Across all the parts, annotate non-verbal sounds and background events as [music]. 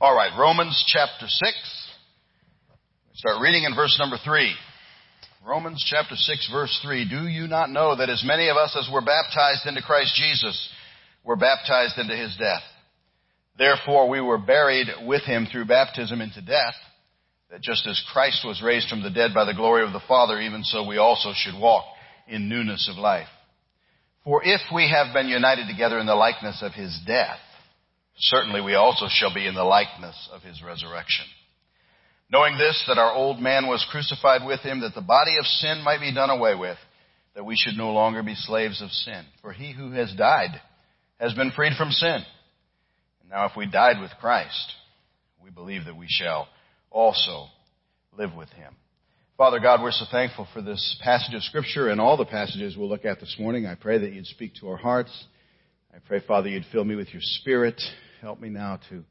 All right, Romans chapter 6. Start reading in verse number 3. Romans chapter 6 verse 3. Do you not know that as many of us as were baptized into Christ Jesus were baptized into his death? Therefore we were buried with him through baptism into death, that just as Christ was raised from the dead by the glory of the Father, even so we also should walk in newness of life. For if we have been united together in the likeness of his death, certainly we also shall be in the likeness of his resurrection. Knowing this, that our old man was crucified with him, that the body of sin might be done away with, that we should no longer be slaves of sin. For he who has died has been freed from sin. And now if we died with Christ, we believe that we shall also live with him. Father God, we're so thankful for this passage of Scripture and all the passages we'll look at this morning. I pray that you'd speak to our hearts. I pray, Father, you'd fill me with your Spirit. Help me now to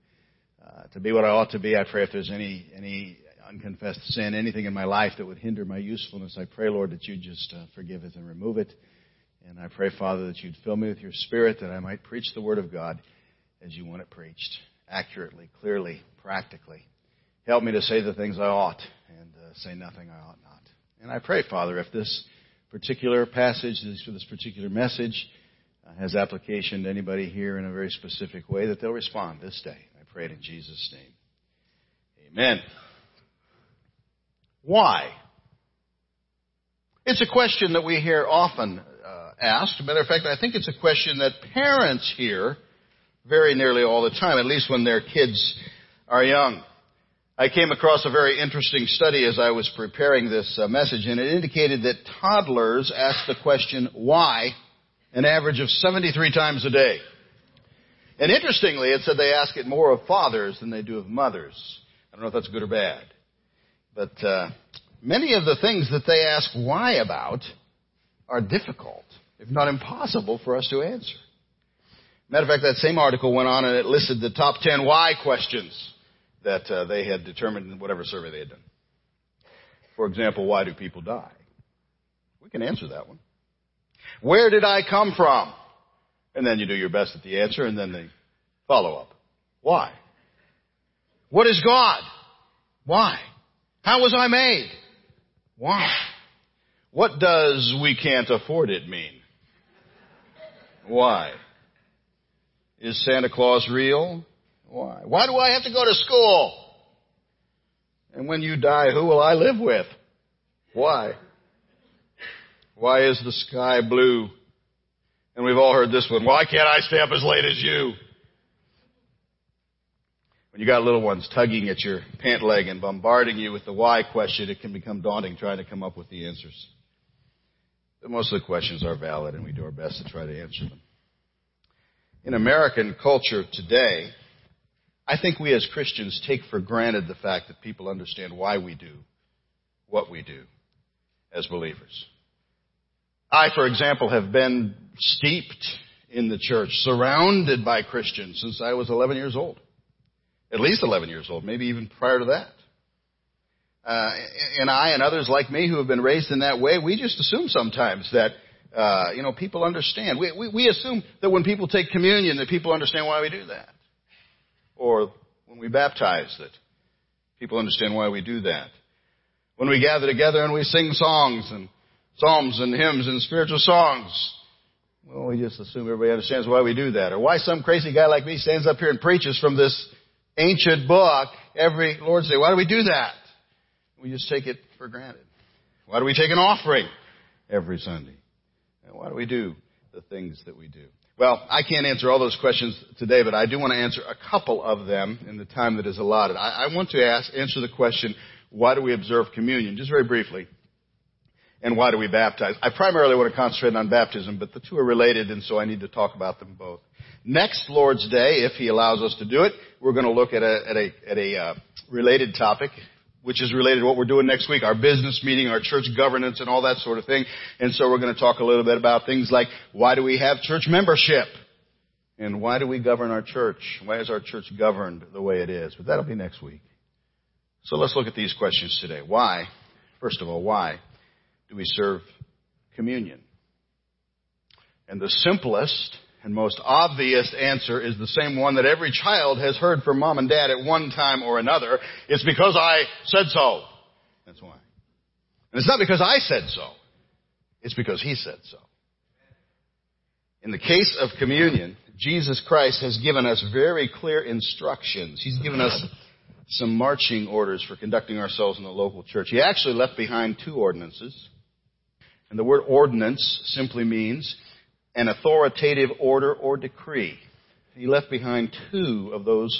uh, to be what I ought to be. I pray if there's any any unconfessed sin, anything in my life that would hinder my usefulness, I pray, Lord, that you just uh, forgive it and remove it. And I pray, Father, that you'd fill me with your Spirit, that I might preach the Word of God as you want it preached, accurately, clearly, practically. Help me to say the things I ought and uh, say nothing I ought not. And I pray, Father, if this particular passage, for this particular message, has application to anybody here in a very specific way, that they'll respond this day. I pray it in Jesus' name. Amen. Why? It's a question that we hear often uh, asked. Matter of fact, I think it's a question that parents hear very nearly all the time, at least when their kids are young. I came across a very interesting study as I was preparing this uh, message, and it indicated that toddlers ask the question, why, an average of 73 times a day. And interestingly, it said they ask it more of fathers than they do of mothers. I don't know if that's good or bad. But uh, many of the things that they ask why about are difficult, if not impossible, for us to answer. Matter of fact, that same article went on and it listed the top 10 why questions that uh, they had determined in whatever survey they had done. For example, why do people die? We can answer that one. Where did I come from? And then you do your best at the answer and then the follow up. Why? What is God? Why? How was I made? Why? What does we can't afford it mean? Why? Is Santa Claus real? Why? Why do I have to go to school? And when you die, who will I live with? Why? Why is the sky blue? And we've all heard this one. Why can't I stay up as late as you? When you got little ones tugging at your pant leg and bombarding you with the why question, it can become daunting trying to come up with the answers. But most of the questions are valid and we do our best to try to answer them. In American culture today, I think we as Christians take for granted the fact that people understand why we do what we do as believers. I, for example, have been steeped in the church, surrounded by Christians since I was 11 years old. At least 11 years old, maybe even prior to that. Uh, and I and others like me who have been raised in that way, we just assume sometimes that, uh, you know, people understand. We, we, we assume that when people take communion, that people understand why we do that or when we baptize that people understand why we do that. When we gather together and we sing songs and psalms and hymns and spiritual songs, well, we just assume everybody understands why we do that. Or why some crazy guy like me stands up here and preaches from this ancient book every Lord's Day. Why do we do that? We just take it for granted. Why do we take an offering every Sunday? And why do we do the things that we do? Well, I can't answer all those questions today, but I do want to answer a couple of them in the time that is allotted. I, I want to ask, answer the question, why do we observe communion? Just very briefly. And why do we baptize? I primarily want to concentrate on baptism, but the two are related, and so I need to talk about them both. Next Lord's Day, if He allows us to do it, we're going to look at a, at a, at a uh, related topic, which is related to what we're doing next week, our business meeting, our church governance, and all that sort of thing. And so we're going to talk a little bit about things like why do we have church membership? And why do we govern our church? Why is our church governed the way it is? But that'll be next week. So let's look at these questions today. Why, first of all, why we serve communion? And the simplest and most obvious answer is the same one that every child has heard from mom and dad at one time or another. It's because I said so. That's why. And it's not because I said so. It's because he said so. In the case of communion, Jesus Christ has given us very clear instructions. He's given us some marching orders for conducting ourselves in the local church. He actually left behind two ordinances. And the word ordinance simply means an authoritative order or decree. He left behind two of those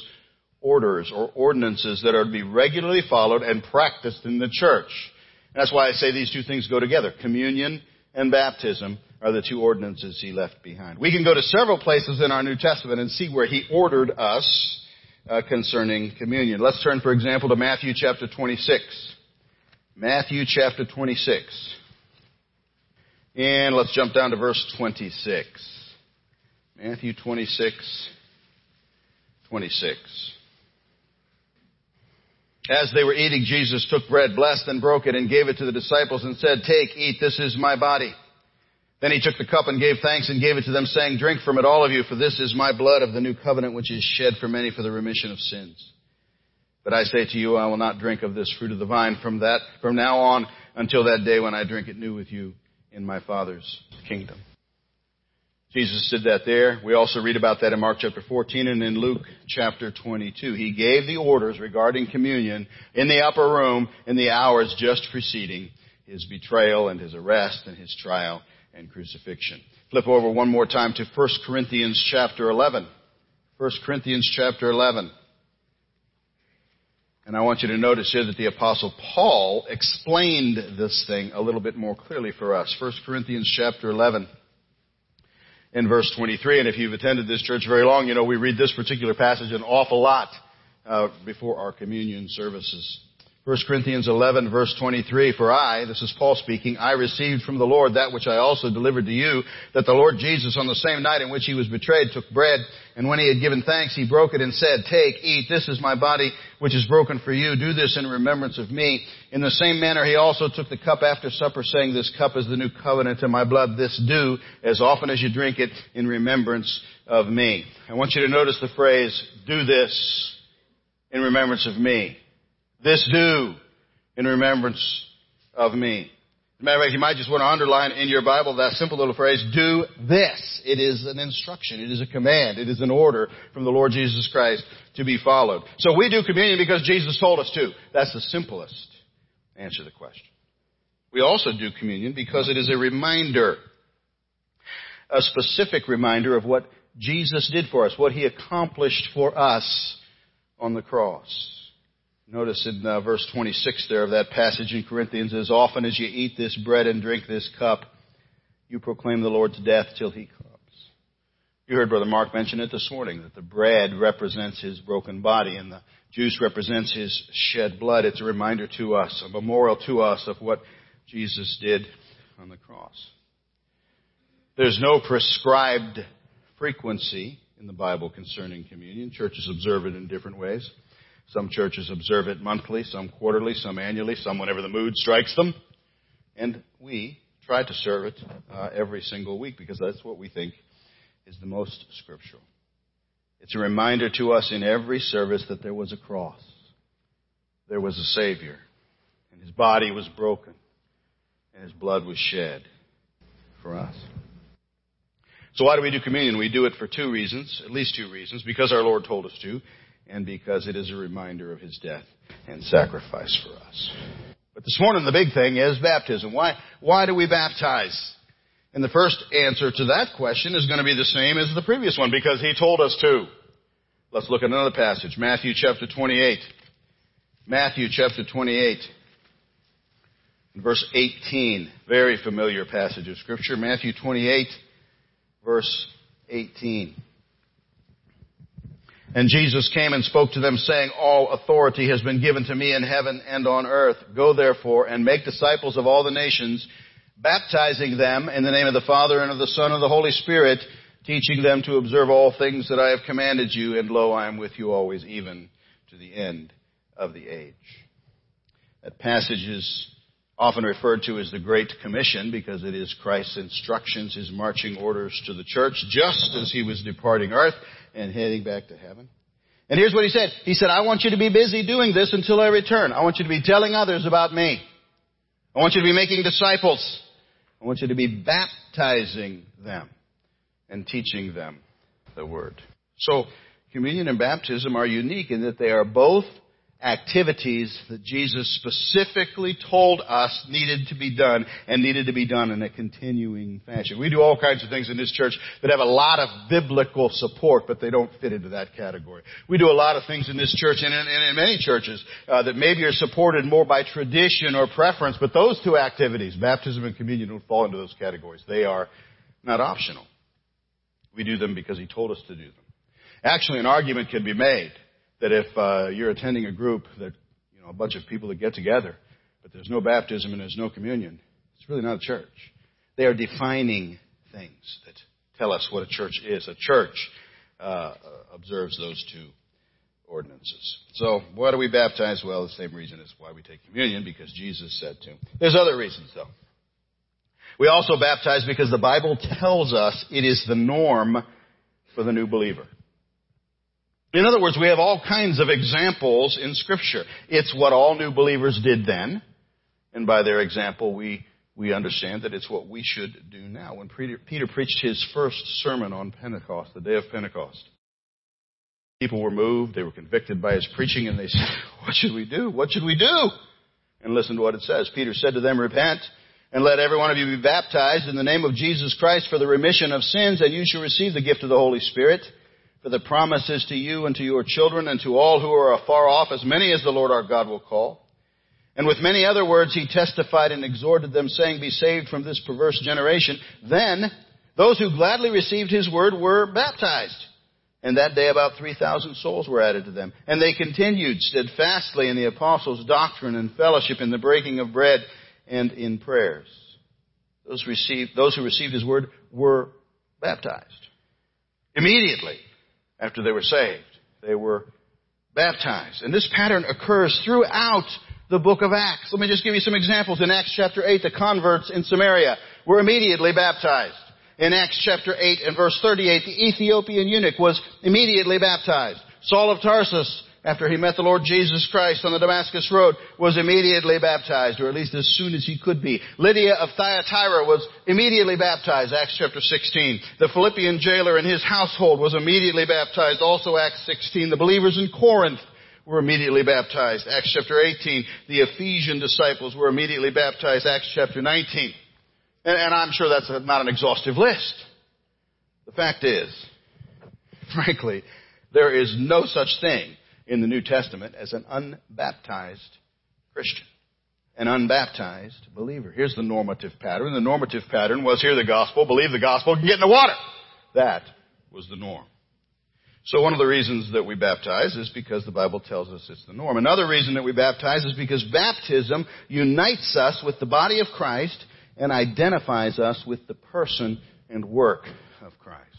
orders or ordinances that are to be regularly followed and practiced in the church. And that's why I say these two things go together. Communion and baptism are the two ordinances he left behind. We can go to several places in our New Testament and see where he ordered us uh, concerning communion. Let's turn, for example, to Matthew chapter 26. Matthew chapter 26. And let's jump down to verse 26. Matthew 26, 26. As they were eating, Jesus took bread, blessed and broke it, and gave it to the disciples and said, Take, eat, this is my body. Then he took the cup and gave thanks and gave it to them, saying, Drink from it, all of you, for this is my blood of the new covenant, which is shed for many for the remission of sins. But I say to you, I will not drink of this fruit of the vine from that, from now on until that day when I drink it new with you in my Father's kingdom. Jesus did that there. We also read about that in Mark chapter 14 and in Luke chapter 22. He gave the orders regarding communion in the upper room in the hours just preceding his betrayal and his arrest and his trial and crucifixion. Flip over one more time to 1 Corinthians chapter 11. 1 Corinthians chapter 11. And I want you to notice here that the apostle Paul explained this thing a little bit more clearly for us. 1 Corinthians chapter 11 in verse 23. And if you've attended this church very long, you know we read this particular passage an awful lot uh, before our communion services. 1 Corinthians 11 verse 23, for I, this is Paul speaking, I received from the Lord that which I also delivered to you, that the Lord Jesus on the same night in which he was betrayed took bread, and when he had given thanks, he broke it and said, Take, eat, this is my body which is broken for you, do this in remembrance of me. In the same manner he also took the cup after supper, saying, This cup is the new covenant in my blood, this do, as often as you drink it, in remembrance of me. I want you to notice the phrase, do this in remembrance of me. This do in remembrance of me. As a matter of fact, you might just want to underline in your Bible that simple little phrase, do this. It is an instruction. It is a command. It is an order from the Lord Jesus Christ to be followed. So we do communion because Jesus told us to. That's the simplest answer to the question. We also do communion because it is a reminder, a specific reminder of what Jesus did for us, what He accomplished for us on the cross. Notice in uh, verse 26 there of that passage in Corinthians, as often as you eat this bread and drink this cup, you proclaim the Lord's death till he comes. You heard Brother Mark mention it this morning, that the bread represents his broken body and the juice represents his shed blood. It's a reminder to us, a memorial to us of what Jesus did on the cross. There's no prescribed frequency in the Bible concerning communion. Churches observe it in different ways. Some churches observe it monthly, some quarterly, some annually, some whenever the mood strikes them. And we try to serve it uh, every single week because that's what we think is the most scriptural. It's a reminder to us in every service that there was a cross. There was a Savior. And His body was broken. And His blood was shed for us. So why do we do communion? We do it for two reasons, at least two reasons. Because our Lord told us to, and because it is a reminder of his death and sacrifice for us. But this morning the big thing is baptism. Why, why do we baptize? And the first answer to that question is going to be the same as the previous one, because he told us to. Let's look at another passage, Matthew chapter 28. Matthew chapter 28. Verse 18. Very familiar passage of scripture. Matthew 28, verse 18. And Jesus came and spoke to them saying, All authority has been given to me in heaven and on earth. Go therefore and make disciples of all the nations, baptizing them in the name of the Father and of the Son and of the Holy Spirit, teaching them to observe all things that I have commanded you, and lo, I am with you always, even to the end of the age. That passage is often referred to as the Great Commission because it is Christ's instructions, his marching orders to the church just as he was departing earth and heading back to heaven. And here's what he said. He said, I want you to be busy doing this until I return. I want you to be telling others about me. I want you to be making disciples. I want you to be baptizing them and teaching them the word. So, communion and baptism are unique in that they are both activities that Jesus specifically told us needed to be done and needed to be done in a continuing fashion. We do all kinds of things in this church that have a lot of biblical support, but they don't fit into that category. We do a lot of things in this church and in, and in many churches uh, that maybe are supported more by tradition or preference, but those two activities, baptism and communion, don't fall into those categories. They are not optional. We do them because He told us to do them. Actually, an argument can be made that if uh, you're attending a group that you know a bunch of people that get together, but there's no baptism and there's no communion, it's really not a church. They are defining things that tell us what a church is. A church uh, observes those two ordinances. So, why do we baptize? Well, the same reason as why we take communion, because Jesus said to. There's other reasons, though. We also baptize because the Bible tells us it is the norm for the new believer. In other words, we have all kinds of examples in Scripture. It's what all new believers did then, and by their example, we, we understand that it's what we should do now. When Peter, Peter preached his first sermon on Pentecost, the day of Pentecost, people were moved, they were convicted by his preaching, and they said, What should we do? What should we do? And listen to what it says. Peter said to them, Repent, and let every one of you be baptized in the name of Jesus Christ for the remission of sins, and you shall receive the gift of the Holy Spirit. For the promise is to you and to your children and to all who are afar off, as many as the Lord our God will call. And with many other words he testified and exhorted them, saying, Be saved from this perverse generation. Then those who gladly received his word were baptized. And that day about 3,000 souls were added to them. And they continued steadfastly in the apostles' doctrine and fellowship, in the breaking of bread, and in prayers. Those, received, those who received his word were baptized. Immediately after they were saved. They were baptized. And this pattern occurs throughout the book of Acts. Let me just give you some examples. In Acts chapter 8, the converts in Samaria were immediately baptized. In Acts chapter 8 and verse 38, the Ethiopian eunuch was immediately baptized. Saul of Tarsus after he met the Lord Jesus Christ on the Damascus Road, was immediately baptized, or at least as soon as he could be. Lydia of Thyatira was immediately baptized, Acts chapter 16. The Philippian jailer and his household was immediately baptized, also Acts 16. The believers in Corinth were immediately baptized, Acts chapter 18. The Ephesian disciples were immediately baptized, Acts chapter 19. And, and I'm sure that's not an exhaustive list. The fact is, [laughs] frankly, there is no such thing in the New Testament as an unbaptized Christian, an unbaptized believer. Here's the normative pattern. The normative pattern was hear the gospel, believe the gospel, and get in the water. That was the norm. So one of the reasons that we baptize is because the Bible tells us it's the norm. Another reason that we baptize is because baptism unites us with the body of Christ and identifies us with the person and work of Christ.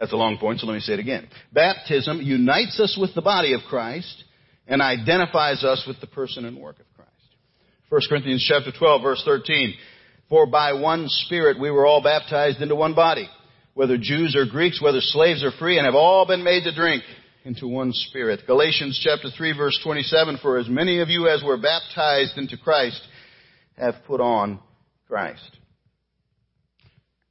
That's a long point, so let me say it again. Baptism unites us with the body of Christ and identifies us with the person and work of Christ. 1 Corinthians chapter 12 verse 13. For by one Spirit we were all baptized into one body, whether Jews or Greeks, whether slaves or free, and have all been made to drink into one Spirit. Galatians chapter 3 verse 27. For as many of you as were baptized into Christ have put on Christ.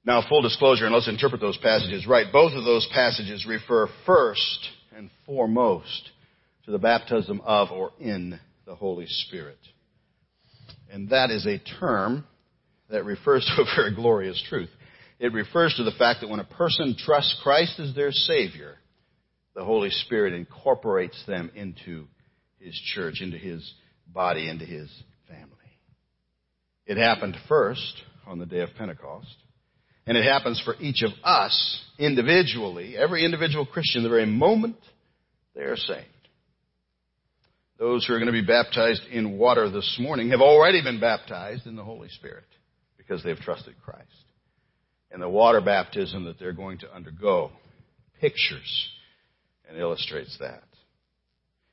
Now, full disclosure, and let's interpret those passages right. Both of those passages refer first and foremost to the baptism of or in the Holy Spirit. And that is a term that refers to a very glorious truth. It refers to the fact that when a person trusts Christ as their Savior, the Holy Spirit incorporates them into His church, into His body, into His family. It happened first on the day of Pentecost. And it happens for each of us individually, every individual Christian, the very moment they are saved. Those who are going to be baptized in water this morning have already been baptized in the Holy Spirit because they've trusted Christ. And the water baptism that they're going to undergo pictures and illustrates that.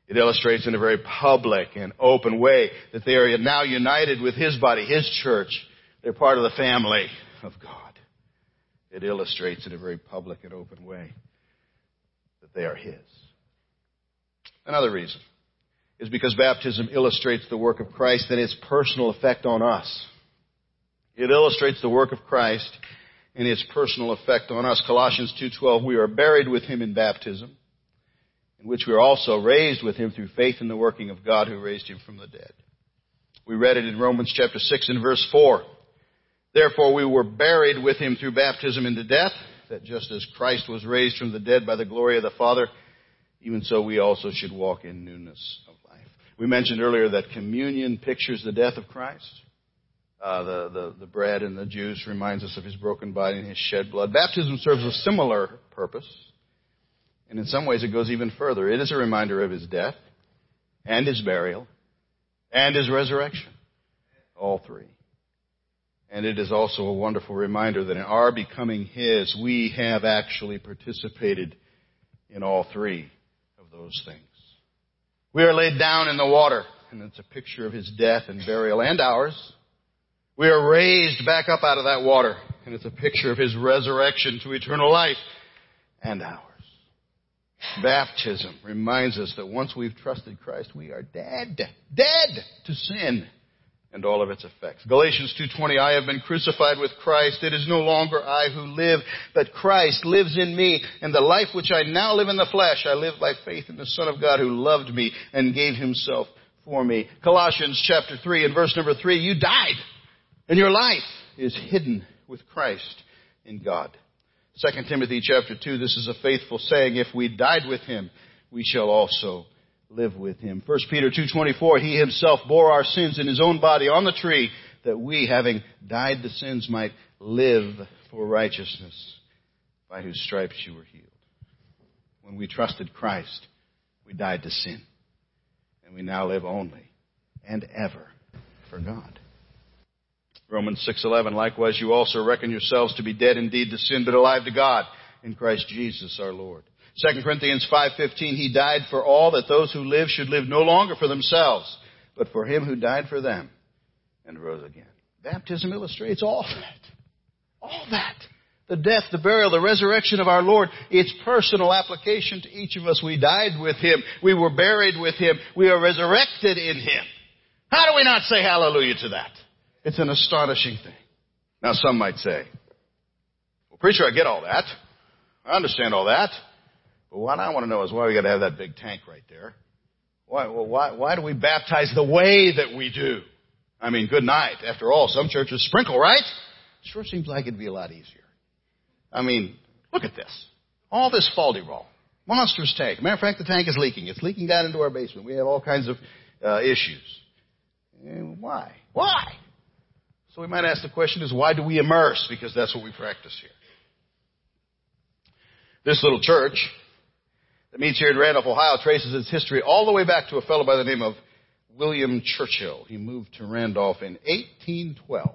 It illustrates in a very public and open way that they are now united with His body, His church. They're part of the family of God. It illustrates in a very public and open way that they are His. Another reason is because baptism illustrates the work of Christ and its personal effect on us. It illustrates the work of Christ and its personal effect on us. Colossians 2:12 we are buried with him in baptism in which we are also raised with him through faith in the working of God who raised him from the dead. We read it in Romans chapter 6 and verse 4. Therefore we were buried with him through baptism into death, that just as Christ was raised from the dead by the glory of the Father, even so we also should walk in newness of life. We mentioned earlier that communion pictures the death of Christ. Uh, the, the, the bread and the juice reminds us of his broken body and his shed blood. Baptism serves a similar purpose. And in some ways, it goes even further. It is a reminder of his death and his burial and his resurrection. All three. And it is also a wonderful reminder that in our becoming his, we have actually participated in all three of those things. We are laid down in the water, and it's a picture of his death and burial and ours. We are raised back up out of that water, and it's a picture of his resurrection to eternal life and ours. Baptism reminds us that once we've trusted Christ, we are dead, dead to sin and all of its effects. Galatians 2:20 I have been crucified with Christ it is no longer I who live but Christ lives in me and the life which I now live in the flesh I live by faith in the son of God who loved me and gave himself for me. Colossians chapter 3 and verse number 3 you died and your life is hidden with Christ in God. 2 Timothy chapter 2, this is a faithful saying, if we died with him, we shall also live with him. 1 Peter 2.24, he himself bore our sins in his own body on the tree, that we, having died the sins, might live for righteousness, by whose stripes you were healed. When we trusted Christ, we died to sin, and we now live only and ever for God. Romans 6:11 Likewise you also reckon yourselves to be dead indeed to sin but alive to God in Christ Jesus our Lord. 2 Corinthians 5:15 He died for all that those who live should live no longer for themselves but for him who died for them and rose again. Baptism illustrates all that. All that. The death, the burial, the resurrection of our Lord, its personal application to each of us. We died with Him. We were buried with Him. We are resurrected in Him. How do we not say hallelujah to that? It's an astonishing thing. Now some might say, well preacher, I get all that. I understand all that. But what I want to know is why we gotta have that big tank right there. Why, well, why, why do we baptize the way that we do? I mean, good night. After all, some churches sprinkle, right? Sure seems like it'd be a lot easier. I mean, look at this. All this Fal-de-Rol. Monstrous tank. Matter of fact, the tank is leaking. It's leaking down into our basement. We have all kinds of uh, issues. And why? Why? So we might ask the question is why do we immerse? Because that's what we practice here. This little church that meets here in Randolph, Ohio traces its history all the way back to a fellow by the name of William Churchill. He moved to Randolph in 1812.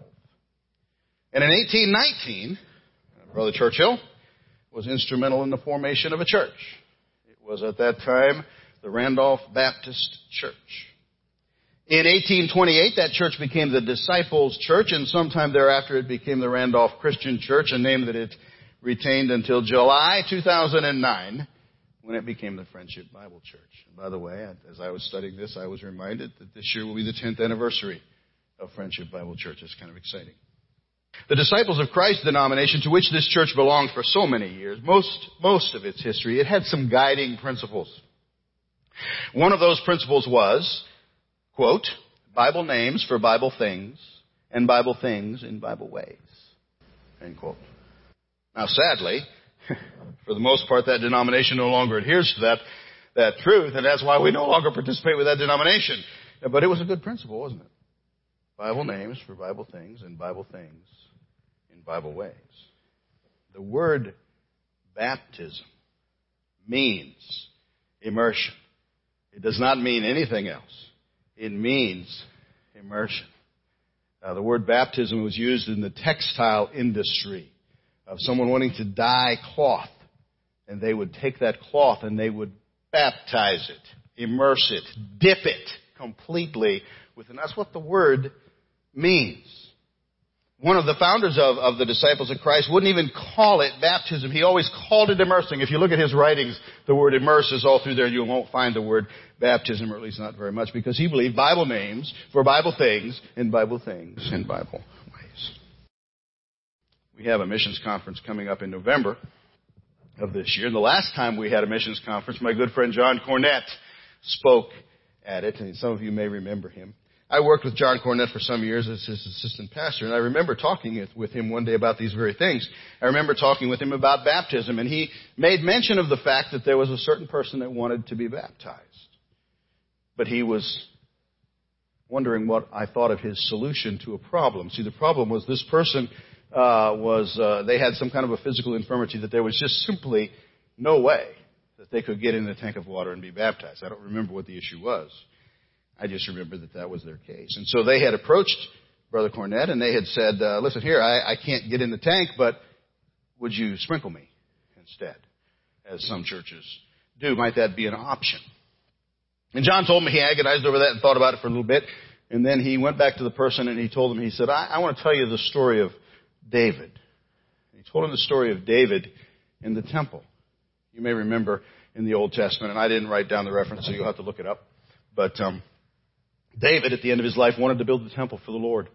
And in 1819, Brother Churchill was instrumental in the formation of a church. It was at that time the Randolph Baptist Church. In 1828, that church became the Disciples Church, and sometime thereafter it became the Randolph Christian Church, a name that it retained until July 2009, when it became the Friendship Bible Church. And by the way, as I was studying this, I was reminded that this year will be the 10th anniversary of Friendship Bible Church. It's kind of exciting. The Disciples of Christ denomination to which this church belonged for so many years, most, most of its history, it had some guiding principles. One of those principles was quote, Bible names for Bible things and Bible things in Bible ways, end quote. Now sadly, [laughs] for the most part, that denomination no longer adheres to that, that truth, and that's why we no longer participate with that denomination. But it was a good principle, wasn't it? Bible names for Bible things and Bible things in Bible ways. The word baptism means immersion. It does not mean anything else it means immersion. Uh, the word baptism was used in the textile industry of someone wanting to dye cloth. And they would take that cloth and they would baptize it. Immerse it. Dip it completely within. That's what the word means. One of the founders of, of the disciples of Christ wouldn't even call it baptism. He always called it immersing. If you look at his writings, the word immerse is all through there. You won't find the word baptism, or at least not very much, because he believed Bible names for Bible things and Bible things in Bible. We have a missions conference coming up in November of this year. And the last time we had a missions conference, my good friend John Cornett spoke at it, and some of you may remember him. I worked with John Cornett for some years as his assistant pastor, and I remember talking with him one day about these very things. I remember talking with him about baptism, and he made mention of the fact that there was a certain person that wanted to be baptized. But he was wondering what I thought of his solution to a problem. See, the problem was this person uh, was uh, they had some kind of a physical infirmity that there was just simply no way that they could get in the tank of water and be baptized. I don't remember what the issue was. I just remember that that was their case. And so they had approached Brother Cornett and they had said, uh, listen here, I, I can't get in the tank, but would you sprinkle me instead? As some churches do. Might that be an option? And John told me he agonized over that and thought about it for a little bit. And then he went back to the person and he told him, he said, I, I want to tell you the story of David. He told him the story of David in the temple. You may remember in the Old Testament, and I didn't write down the reference, so you'll have to look it up. But um, David, at the end of his life, wanted to build the temple for the Lord.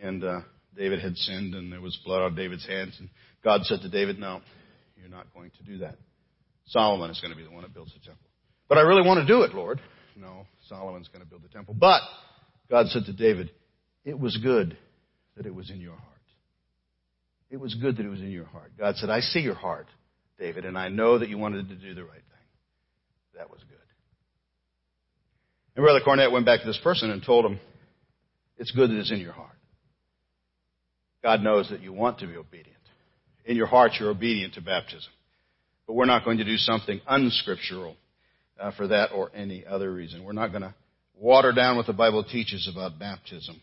And uh, David had sinned, and there was blood on David's hands. And God said to David, No, you're not going to do that. Solomon is going to be the one that builds the temple. But I really want to do it, Lord. No, Solomon's going to build the temple. But God said to David, It was good that it was in your heart. It was good that it was in your heart. God said, I see your heart, David, and I know that you wanted to do the right thing. That was good. And Brother Cornett went back to this person and told him, It's good that it's in your heart. God knows that you want to be obedient. In your heart, you're obedient to baptism. But we're not going to do something unscriptural uh, for that or any other reason. We're not going to water down what the Bible teaches about baptism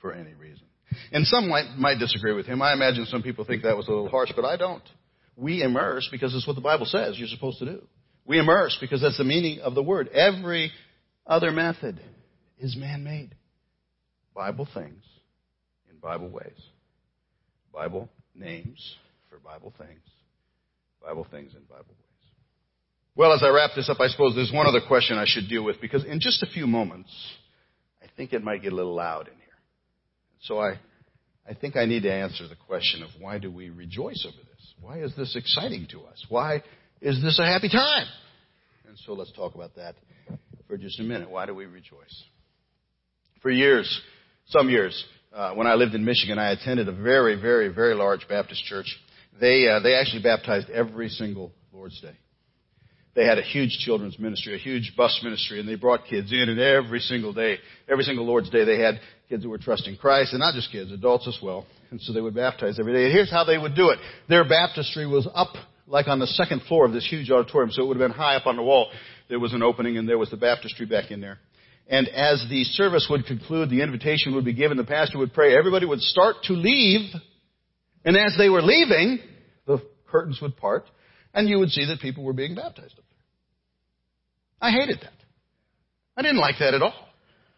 for any reason. And some might, might disagree with him. I imagine some people think that was a little harsh, but I don't. We immerse because it's what the Bible says you're supposed to do. We immerse because that's the meaning of the word. Every other method is man-made. Bible things in Bible ways. Bible names for Bible things. Bible things in Bible ways. Well, as I wrap this up, I suppose there's one other question I should deal with because in just a few moments, I think it might get a little loud in here. So I, I think I need to answer the question of why do we rejoice over this? Why is this exciting to us? Why is this a happy time? And so let's talk about that for just a minute. Why do we rejoice? For years, some years, uh, when I lived in Michigan, I attended a very, very, very large Baptist church. They uh, they actually baptized every single Lord's Day. They had a huge children's ministry, a huge bus ministry, and they brought kids in, and every single day, every single Lord's Day, they had kids who were trusting Christ, and not just kids, adults as well. And so they would baptize every day. And here's how they would do it. Their baptistry was up like on the second floor of this huge auditorium, so it would have been high up on the wall. There was an opening and there was the baptistry back in there. And as the service would conclude, the invitation would be given, the pastor would pray, everybody would start to leave, and as they were leaving, the curtains would part, and you would see that people were being baptized up there. I hated that. I didn't like that at all.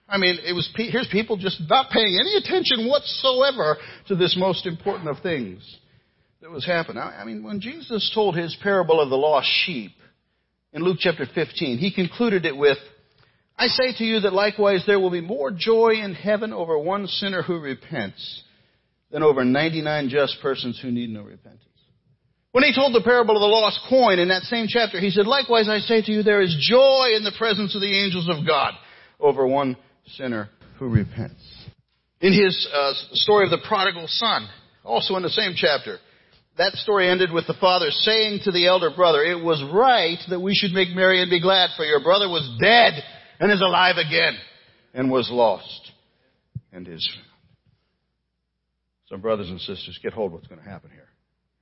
I mean, it was, here's people just not paying any attention whatsoever to this most important of things that was happening. I mean, when Jesus told his parable of the lost sheep in Luke chapter 15, he concluded it with, I say to you that likewise there will be more joy in heaven over one sinner who repents than over 99 just persons who need no repentance. When he told the parable of the lost coin in that same chapter, he said, likewise I say to you there is joy in the presence of the angels of God over one sinner who repents. In his uh, story of the prodigal son, also in the same chapter, that story ended with the father saying to the elder brother, it was right that we should make merry and be glad, for your brother was dead and is alive again and was lost and is found. So brothers and sisters, get hold of what's going to happen here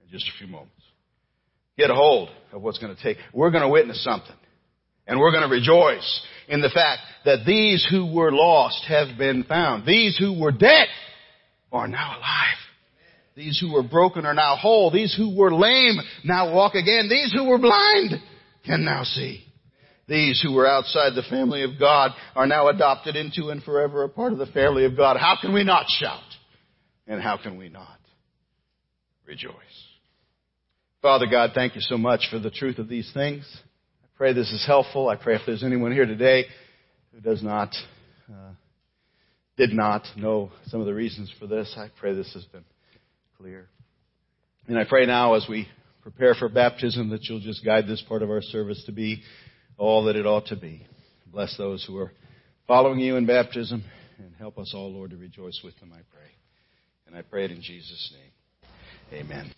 in just a few moments. Get a hold of what's going to take. We're going to witness something. And we're going to rejoice in the fact that these who were lost have been found. These who were dead are now alive. These who were broken are now whole. These who were lame now walk again. These who were blind can now see. these who were outside the family of God are now adopted into and forever a part of the family of God. How can we not shout? And how can we not rejoice? Father God, thank you so much for the truth of these things. I pray this is helpful. I pray if there's anyone here today who does not, uh, did not know some of the reasons for this, I pray this has been clear. And I pray now as we prepare for baptism that you'll just guide this part of our service to be all that it ought to be. Bless those who are following you in baptism and help us all, Lord, to rejoice with them, I pray. And I pray it in Jesus' name. Amen.